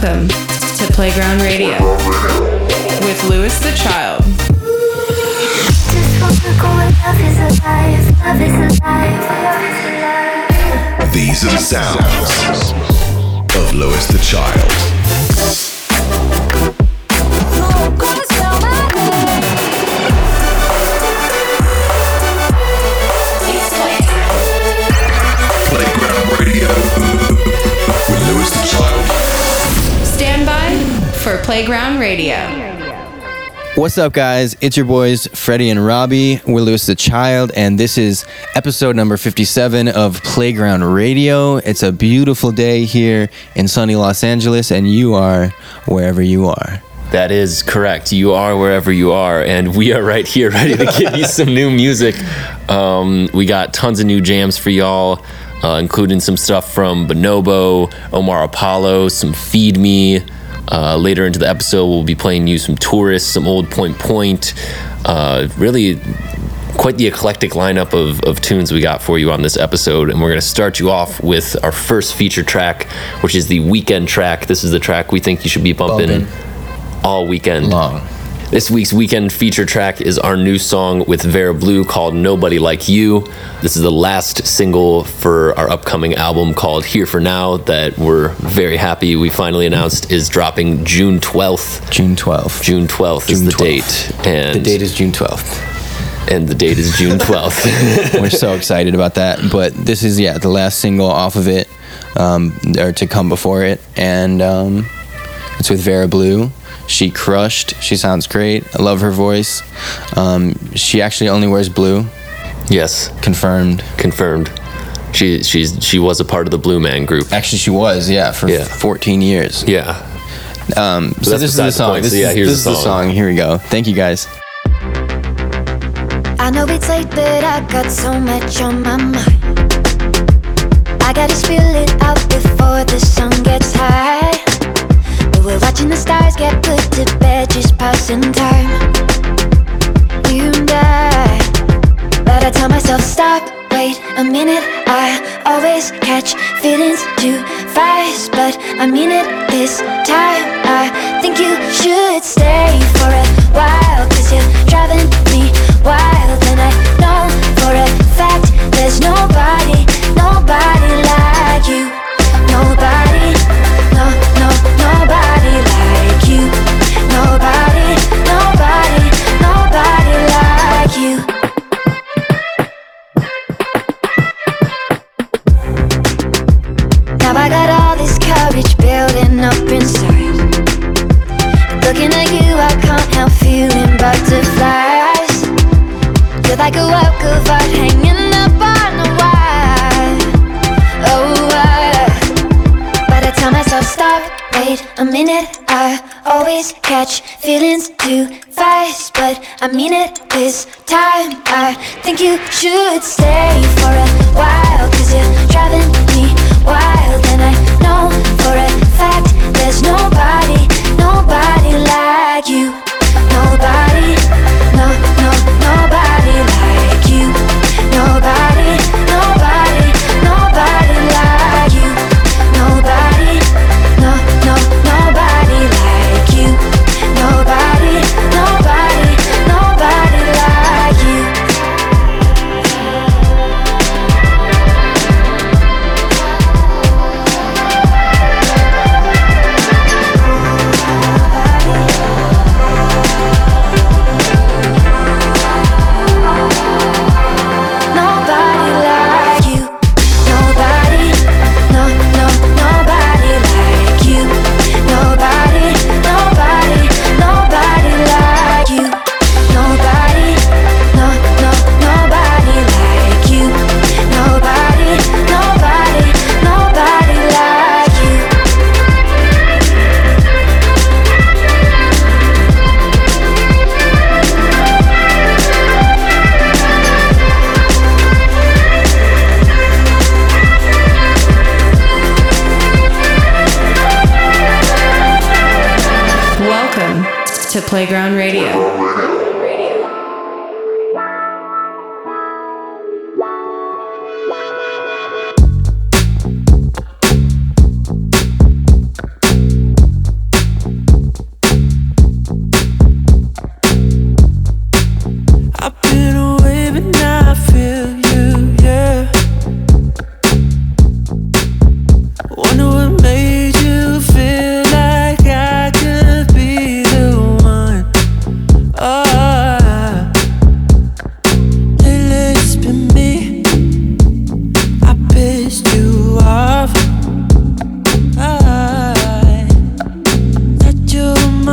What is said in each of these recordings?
Welcome to Playground Radio with Louis the Child. These are the sounds of Louis the Child. Playground Radio. What's up, guys? It's your boys, Freddie and Robbie. We're Louis the Child, and this is episode number 57 of Playground Radio. It's a beautiful day here in sunny Los Angeles, and you are wherever you are. That is correct. You are wherever you are, and we are right here, ready to give you some new music. Um, we got tons of new jams for y'all, uh, including some stuff from Bonobo, Omar Apollo, some Feed Me. Uh, later into the episode, we'll be playing you some tourists, some old Point Point. Uh, really, quite the eclectic lineup of, of tunes we got for you on this episode. And we're going to start you off with our first feature track, which is the weekend track. This is the track we think you should be bumping Bumping. all weekend. Long. This week's weekend feature track is our new song with Vera Blue called Nobody Like You. This is the last single for our upcoming album called Here for Now that we're very happy we finally announced is dropping June 12th. June 12th. June 12th is the 12th. date. And The date is June 12th. and the date is June 12th. We're so excited about that. But this is, yeah, the last single off of it, um, or to come before it. And um, it's with Vera Blue. She crushed. She sounds great. I love her voice. Um, she actually only wears blue. yes, Confirmed. confirmed. She she's she was a part of the Blue Man group. Actually, she was, yeah, for Yeah. 14 years. Yeah. Um, so that's this is the beside the song. This, So yeah, is, here's this the is the song. song. Here we go. Thank you, guys. I know it's late, but I got so much on my mind. I gotta spill it out before the sun gets high. We're watching the stars get put to bed, just passing time. You and I. But I tell myself, stop, wait a minute. I always catch feelings too fast. But I mean it this time. I think you should stay for a while. Cause you're driving me wild. And I know for a fact there's nobody, nobody like you. Nobody, I got all this courage building up inside. Looking at you, I can't help feeling butterflies. You're like a work of art hanging wait a minute. I always catch feelings too fast. But I mean it this time. I think you should stay for a while. Cause you're driving me wild. And I know for a fact there's nobody, nobody like you. Nobody,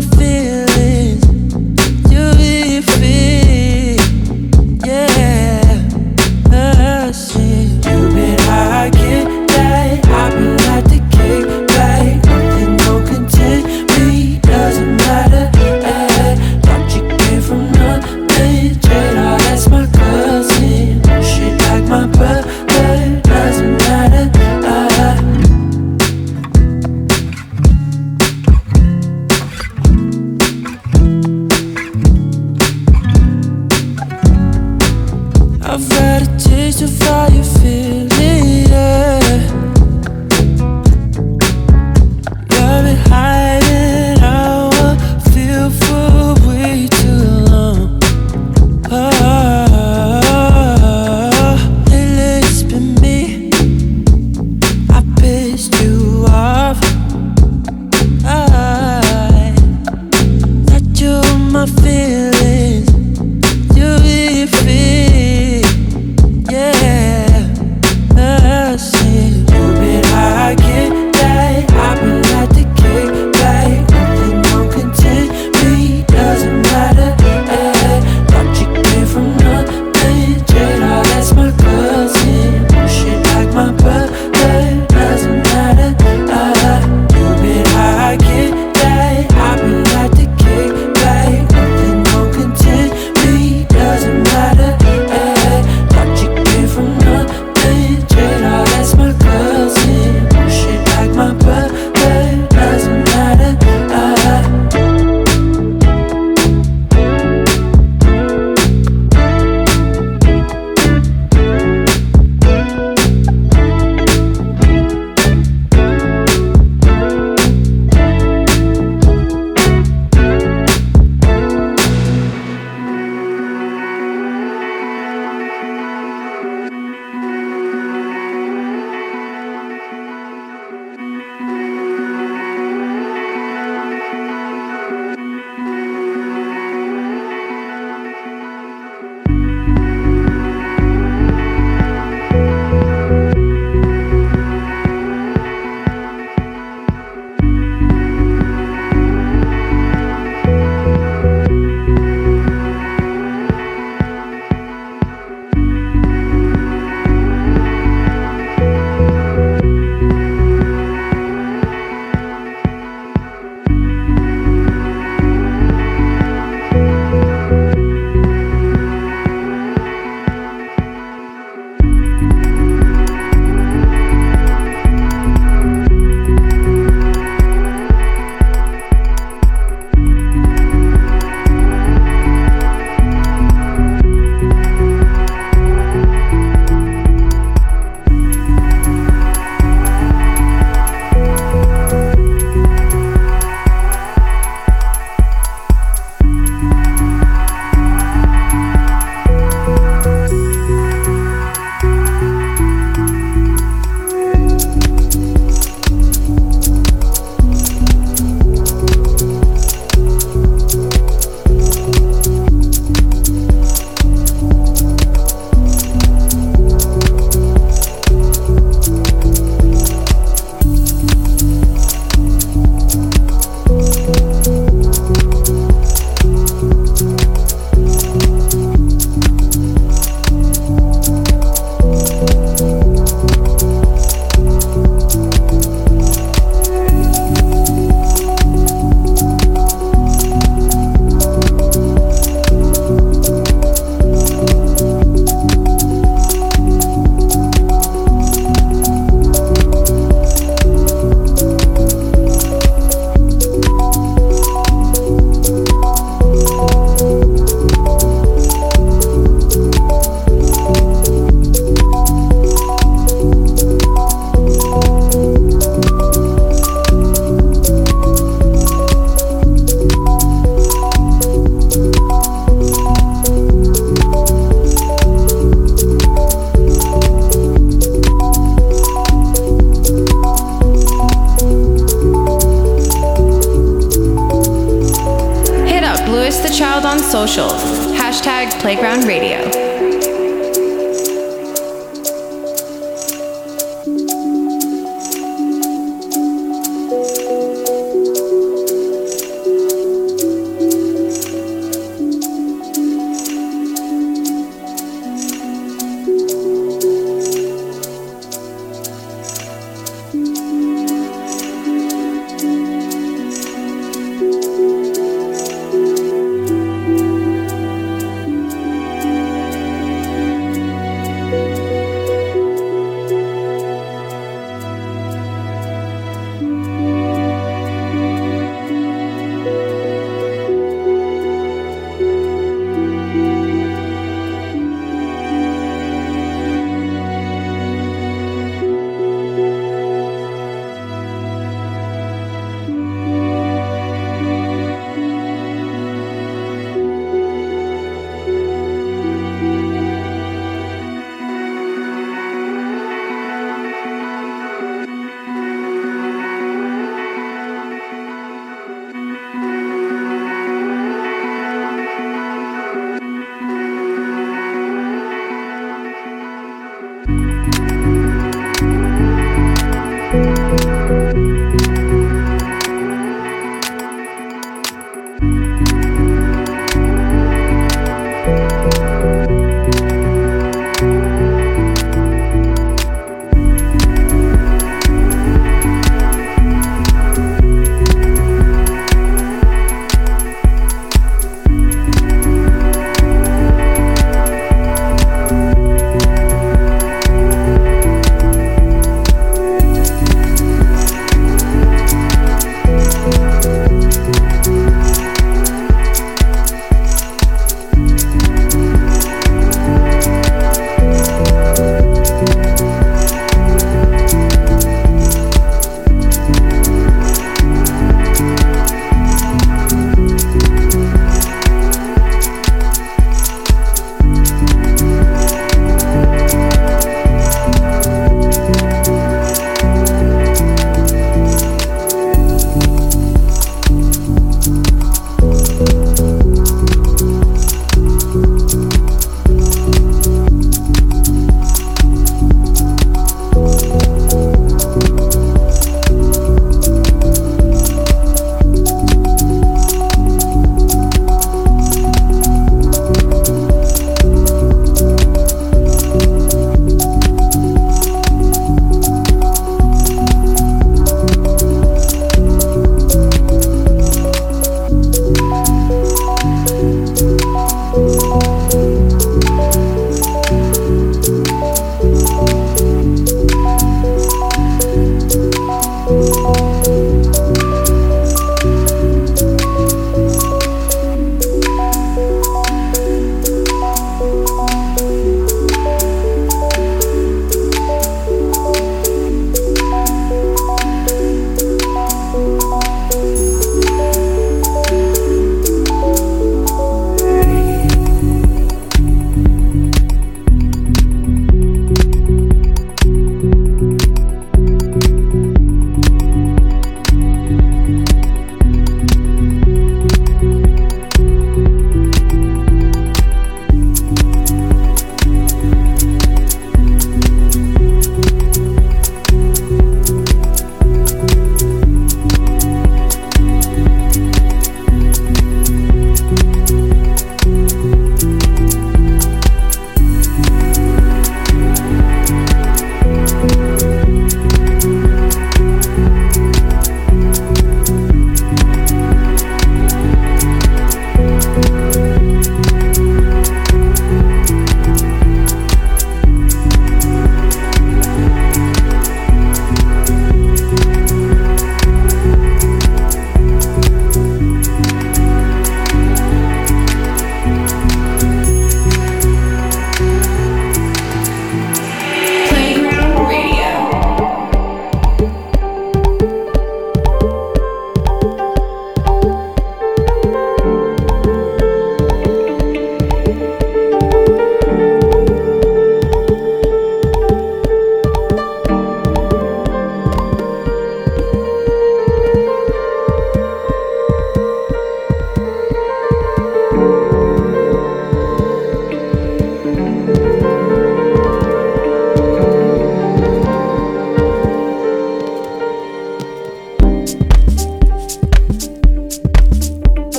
my feelings.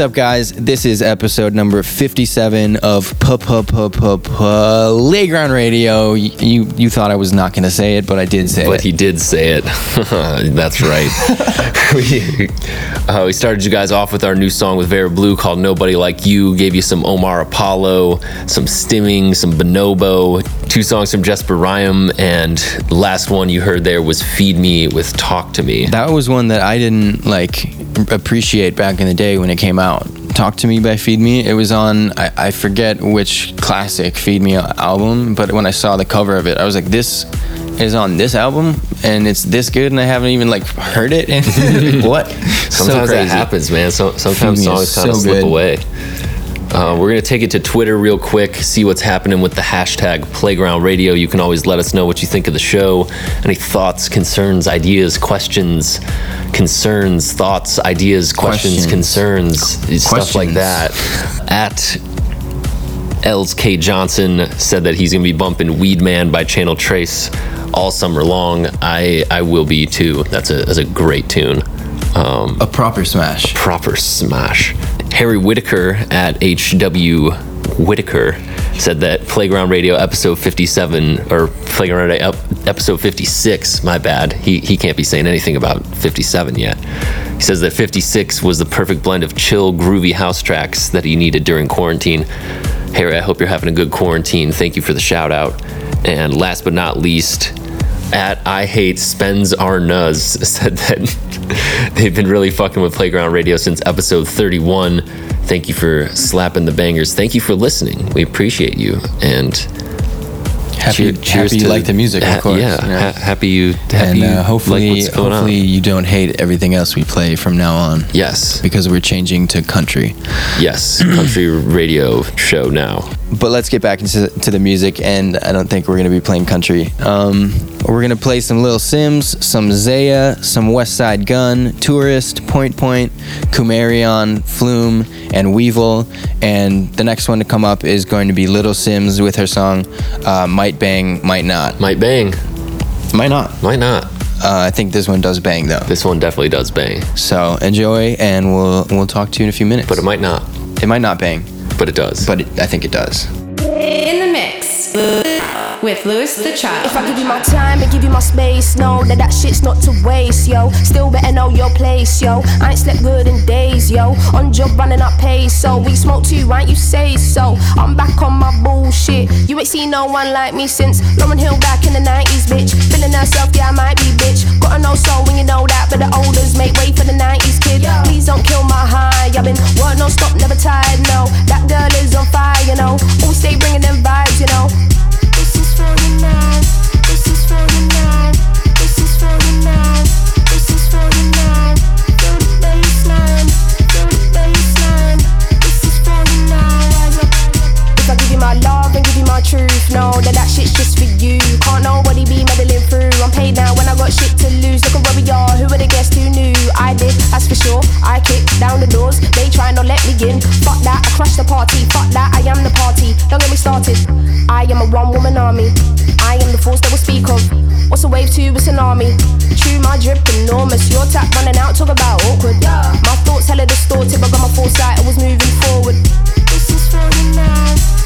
What's up, guys? This is episode number 57 of Playground Radio. You you thought I was not going to say it, but I did say But it. he did say it. That's right. we, uh, we started you guys off with our new song with Vera Blue called Nobody Like You. Gave you some Omar Apollo, some Stimming, some Bonobo, two songs from Jesper Ryom, and the last one you heard there was Feed Me with Talk to Me. that was one that I didn't like appreciate back in the day when it came out. Talk to Me by Feed Me. It was on I, I forget which classic Feed Me album, but when I saw the cover of it, I was like, this is on this album and it's this good and I haven't even like heard it. What? Sometimes that happens, man. So, sometimes songs kind of slip away. Uh, we're going to take it to Twitter real quick, see what's happening with the hashtag Playground Radio. You can always let us know what you think of the show. Any thoughts, concerns, ideas, questions, concerns, thoughts, ideas, questions, Questions. concerns, stuff like that. At Els K. Johnson said that he's going to be bumping Weed Man by Channel Tres all summer long. I, I will be too. That's a, that's a great tune. Um, A proper smash. proper smash. Harry Whitaker at HW Whitaker said that Playground Radio episode 57 or Playground Radio episode 56, my bad. He he can't be saying anything about 57 yet. He says that 56 was the perfect blend of chill, groovy house tracks that he needed during quarantine. Harry, I hope you're having a good quarantine. Thank you for the shout out. And last but not least, at I Hate Spends Our Nuz said that they've been really fucking with Playground Radio since episode 31. Thank you for slapping the bangers. Thank you for listening. We appreciate you. And Happy, cheer- cheers happy you like the music, ha- of course. Yeah, you know. ha- happy you. Happy and uh, hopefully, like hopefully on. you don't hate everything else we play from now on Yes, because we're changing to country. yes, country radio show now. But let's get back into to the music, and I don't think we're gonna be playing country. Um, we're gonna play some Lil Simz, some Zaia, some Westside Gunn, Tourist, Point Point, Kumarion, Flume, and Weval. And the next one to come up is going to be Little Simz with her song uh, "Might Bang, Might Not." Might bang, Might not. might not. Uh, I think this one does bang though. This one definitely does bang, So enjoy, and we'll we'll talk to you in a few minutes. but it might not. It might not bang, But it does. but it, I think it does. In the mix with Louis the Child. If I give you my time and give you my space, know that that shit's not to waste, yo. Still better know your place, yo. I ain't slept good in days, yo. On job running up pace, so we smoke too, right? You say so. I'm back on my bullshit. You ain't seen no one like me since Lauryn Hill back in the 90s, bitch. Feeling herself, yeah, I might be, bitch. Gotta know so when you know that, but the olders make way for the 90s, kid. Please don't kill my high. I've been work no stop, never tired, no. That girl is on fire, you know. Always stay bringing them vibes, you know. This is for you now. This is for you now. This is for you now. My love and give you my truth, know that that shit's just for you. Can't nobody be meddling through. I'm paid now when I got shit to lose. Look at where we are. Who would have guessed who knew? I did, that's for sure. I kicked down the doors. They try not let me in. Fuck that, I crushed the party. Fuck that, I am the party. Don't get me started. I am a one woman army. I am the force that will speak of. What's a wave to a tsunami? True, my drip enormous. Your tap running out, talk about awkward. My thoughts hella distorted, but got my foresight. I was moving forward. This is for the.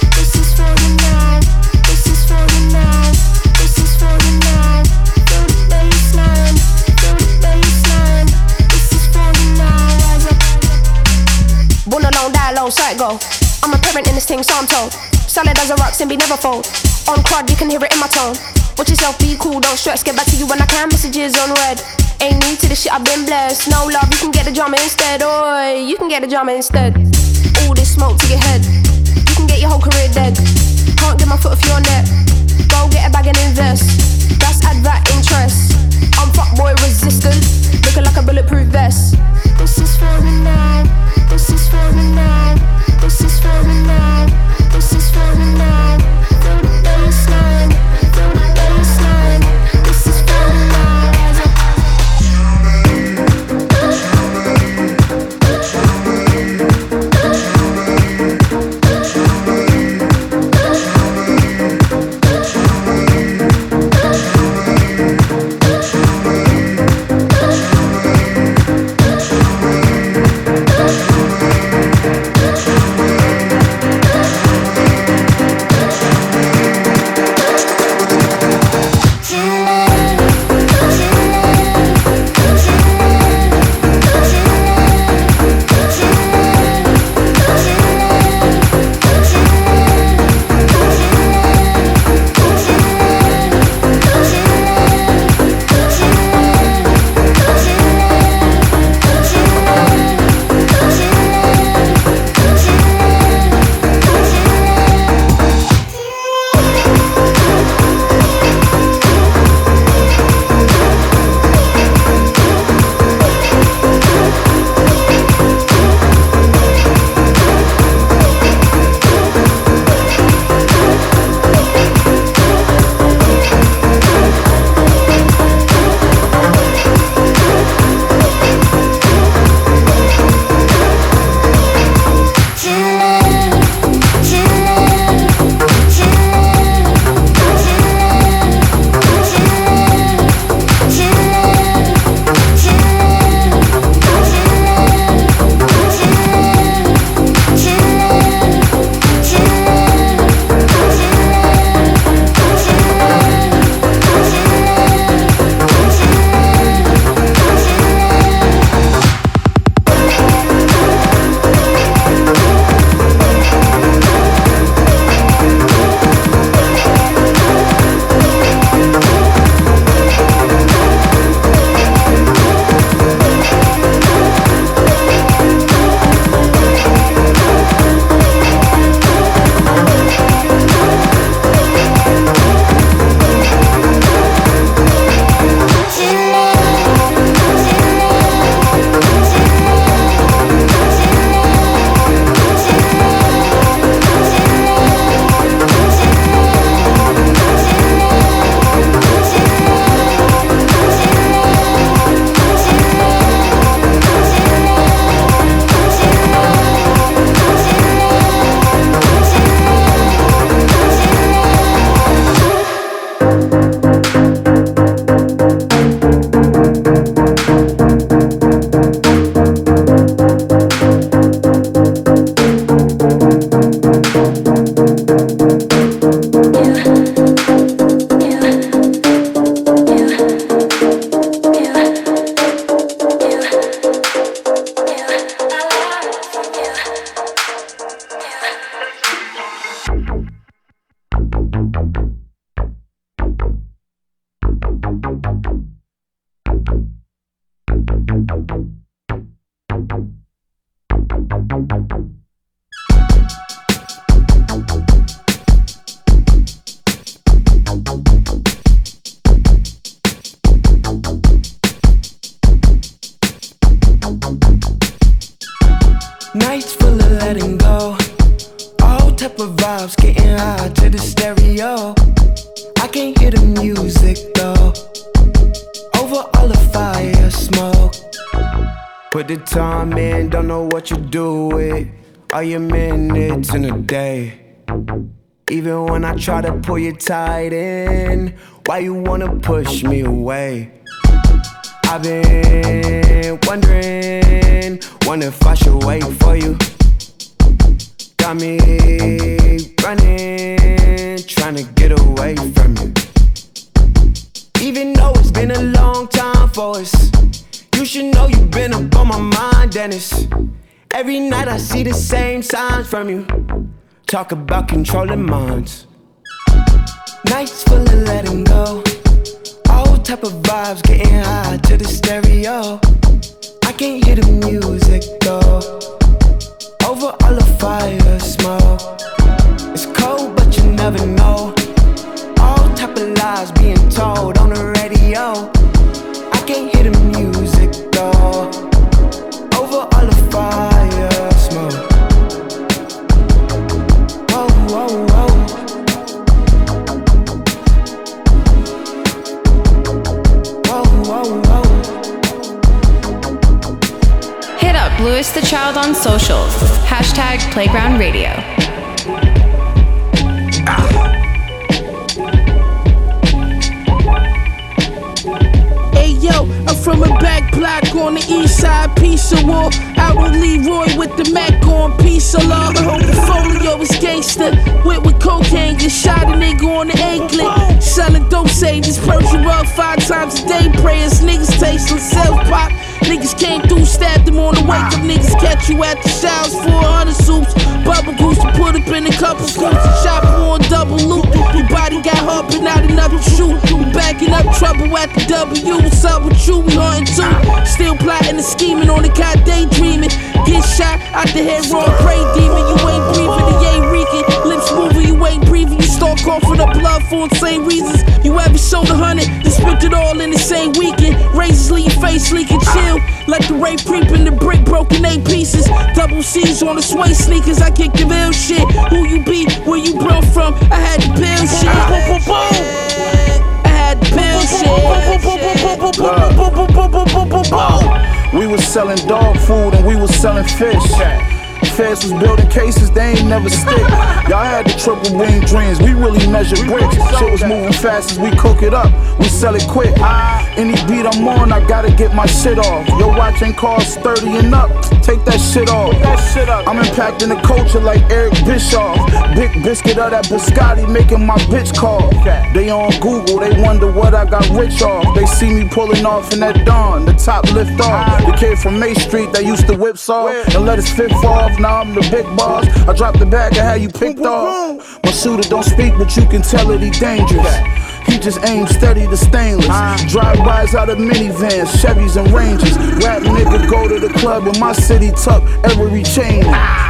Go. I'm a parent in this thing, so I'm told. Solid as a rock, and never fold. On crud, you can hear it in my tone. Watch yourself, be cool, don't stress. Get back to you when I can. Messages on red. Ain't new to this shit, I've been blessed. No love, you can get the drama instead. Oi, you can get the drama instead. All this smoke to your head. You can get your whole career dead. Can't get my foot off your neck. Go get a bag and invest. That's advert interest. I'm fuckboy resistant. Looking like a bulletproof vest. This is for me now. This is for me now. This is for me now. This is for me now. Try to pull you tight in, why you wanna push me away? I've been wondering, wonder if I should wait for you. Got me running, trying to get away from you. Even though it's been a long time for us, you should know you've been up on my mind, Dennis. Every night I see the same signs from you. Talk about controlling minds. Nights full of letting go. All type of vibes getting high to the stereo. I can't hear the music though. Over all the fire smoke. It's cold, but you never know. All type of lies being told on the radio. I can't hear the music though. Over all the fire Hit the Child on socials. Hashtag Playground Radio. Hey yo, I'm from a back block on the east side, piece of wall. Out with Leroy with the Mac on, piece of law. Whole portfolio is gangster. Whip with cocaine, just shot a nigga on the anklet. Selling dope, this Persian rug five times a day. Prayers, niggas tasting self pop. Niggas came through, stabbed them on the wake up. Niggas catch you at the showers, 400 soups. Bubble goose to put up in a couple scoops. Shop on double loop. Your body got hard, but not enough to shoot. We backing up trouble at the W. What's up with you? We hunting too. Still plotting and scheming on the cot daydreaming. Get shot out the head, raw prey demon. You ain't breathing, you ain't reeking. Lips moving, you ain't breathing. You start coughing up blood for insane reasons. You ever sold a hundred, then spent it all in the same weekend. Razors leave your face leaking, chill. Like the rape creep in the brick, broken eight pieces. Double C's on the sway sneakers. I kick the real shit. Who you be? Where you brought from? I had the pill shit. I had the pill shit. We was selling dog food and we was selling fish. Feds was building cases, they ain't never stick. Y'all had the triple wing dreams, we really measure bricks. Shit was moving fast as we cook it up, we sell it quick. Any beat I'm on, I gotta get my shit off. Your watch ain't cost 30 and up, take that shit off. I'm impacting the culture like Eric Bischoff. Big biscuit of that biscotti making my bitch call. They on Google, they wonder what I got rich off. They see me pulling off in that dawn, the top lift off. The kid from May Street that used to whip saw and let his fifth off. Now I'm the big boss. I dropped the bag and had you picked off. My shooter don't speak, but you can tell that he dangerous. Just aims steady to stainless. Drive-bys out of minivans, Chevys and Rangers. Rap nigga go to the club in my city, tuck every chain.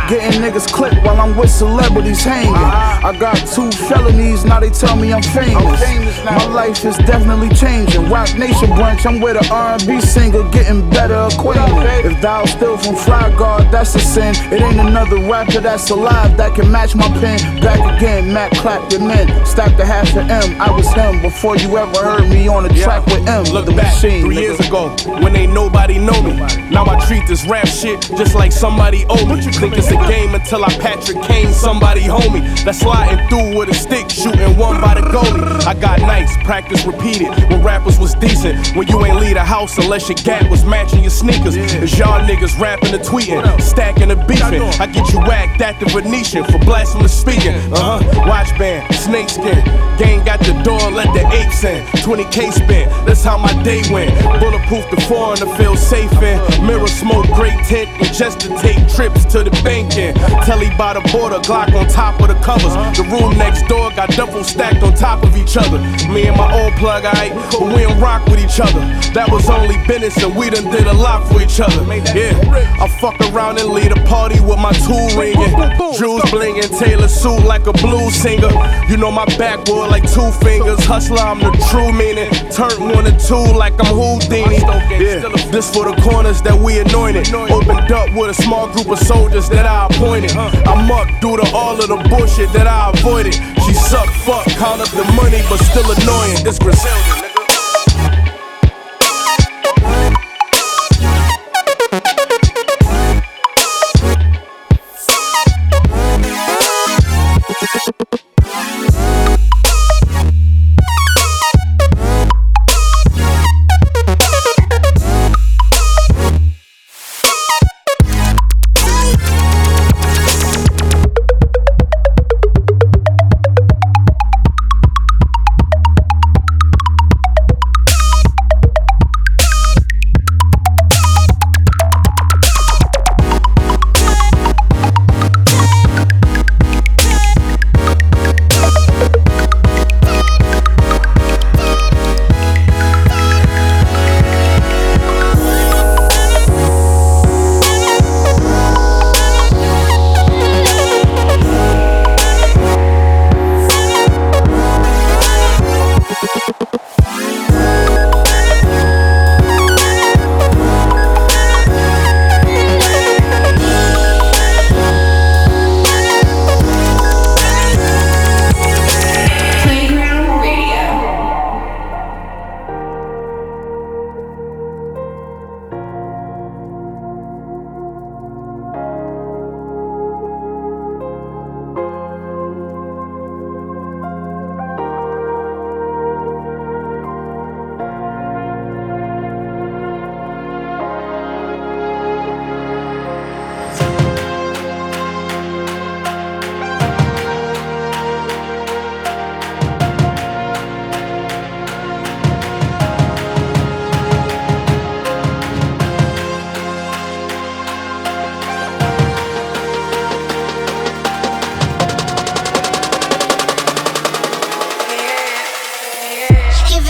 Getting niggas clipped while I'm with celebrities hanging. I got two felonies, now they tell me I'm famous. My life is definitely changing. Roc Nation brunch, I'm with a R&B singer, getting better acquainted. If thou still from Flygod, that's a sin. It ain't another rapper that's alive that can match my pen. Back again, Matt clap your men. Stacked a half of M. I was him before you ever heard me on the track with M. Look the back machine. three nigga. years ago when ain't nobody know me. Now I treat this rap shit just like somebody owe me. Think it's a game until I Patrick Kane somebody homie. That's sliding through with a stick, shooting one by the goalie. I got nights, practice repeated when rappers was decent. When you ain't leave the house unless your gap was matching your sneakers. It's y'all niggas rapping and tweeting, stacking the beefing. I get you whacked at the Venetian for blasphemous speaking. Uh huh. Watch band, snakeskin. Gang got the door, let the apes in. 20k spent, that's how my day went. Bulletproof the foreign to feel safe in. Mirror smoke, great tent, and just to take trips to the bank banking. Telly by the border, Glock on top of the covers. The room next door got duffel stacked on top of each other. Me and my old plug, I but we don't rock with each other. That was only business, and we done did a lot for each other. Yeah, I fuck around and lead a party with my tool ringing. Jewels blinging, Taylor suit like a blues singer. You know my backboard like two fingers. Hustler, I'm the true meaning. Turn one and two like I'm Houdini. Yeah, this for the corners that we anointed. Opened up with a small group of soldiers that I appointed. Uh. I'm up due to all of the bullshit that I avoided. She suck, fuck, count up the money, but still annoying. This Griselda,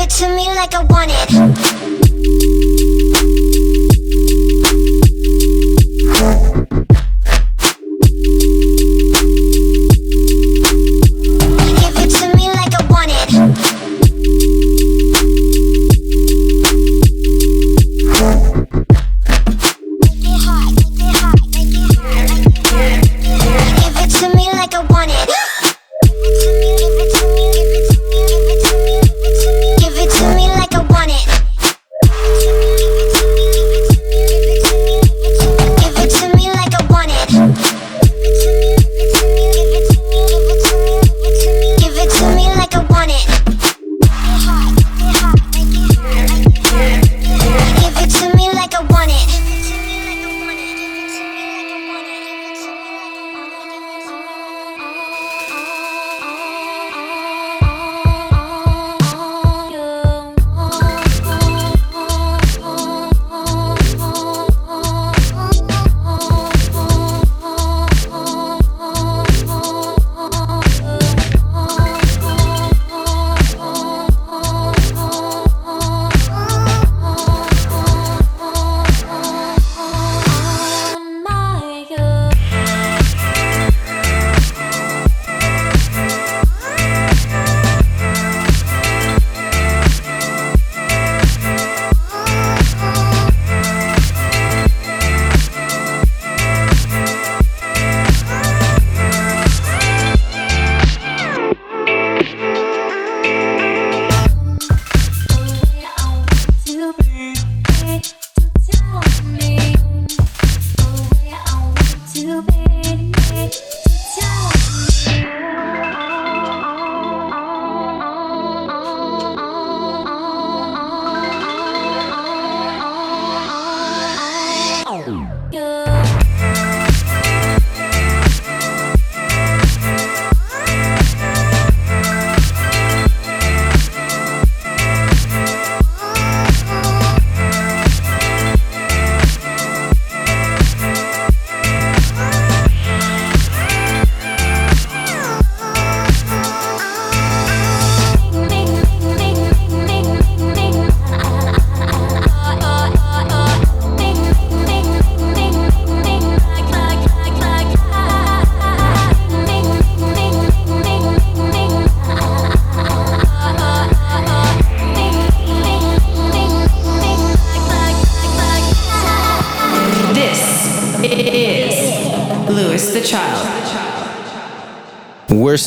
it to me like I want it.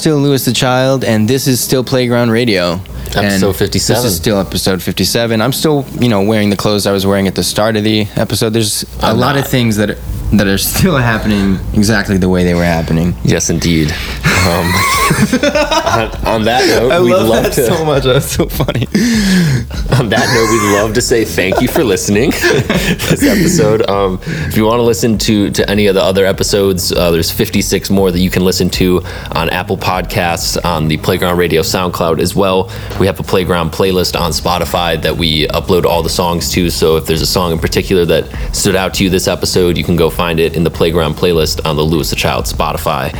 Still Louis the Child, and this is still Playground Radio. Episode And 57. This is still episode 57. I'm still, you know, wearing the clothes I was wearing at the start of the episode. There's a lot of things that are, that are still happening exactly the way they were happening. Yes, indeed. Um, on, on that note, we'd love to. So much. That's so funny. On that note, we'd love to say thank you for listening this episode. Um, if you want to listen to to any of the other episodes, uh, there's 56 more that you can listen to on Apple Podcasts, on the Playground Radio SoundCloud as well. We have a Playground playlist on Spotify that we upload all the songs to. So if there's a song in particular that stood out to you this episode, you can go find it in the Playground playlist on the Louis the Child Spotify.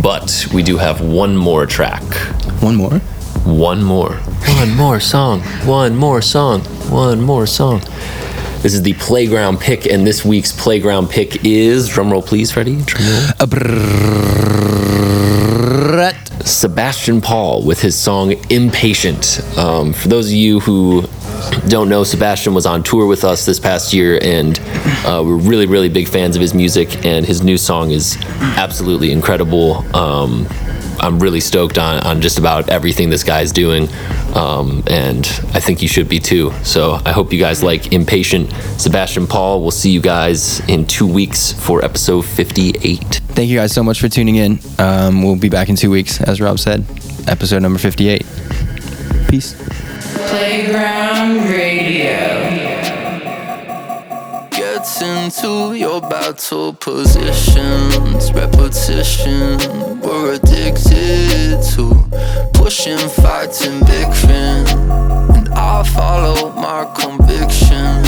But we do have one more track. One more. One more. One more song. One more song. One more song. This is the playground pick, and this week's playground pick is drumroll, please, Freddie. Drumroll. Sebastian Paul with his song "Impatient." Um, for those of you who don't know, Sebastian was on tour with us this past year, and uh, we're really, really big fans of his music. And his new song is absolutely incredible. Um, I'm really stoked on, on just about everything this guy's doing. Um, and I think you should be too. So I hope you guys like Impatient Sebastian Paul. We'll see you guys in two weeks for episode 58. Thank you guys so much for tuning in. Um, we'll be back in two weeks, as Rob said. Episode number 58. Peace. Playground Radio. Gets into your battle positions, repetition. We're addicted to pushing, fighting big fin. And I follow my conviction.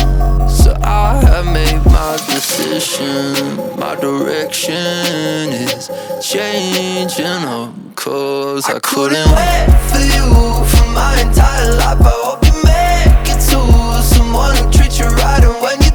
So I have made my decision. My direction is changing up. Cause I couldn't wait for you for my entire life. I hope you make it to someone who treats you right. And when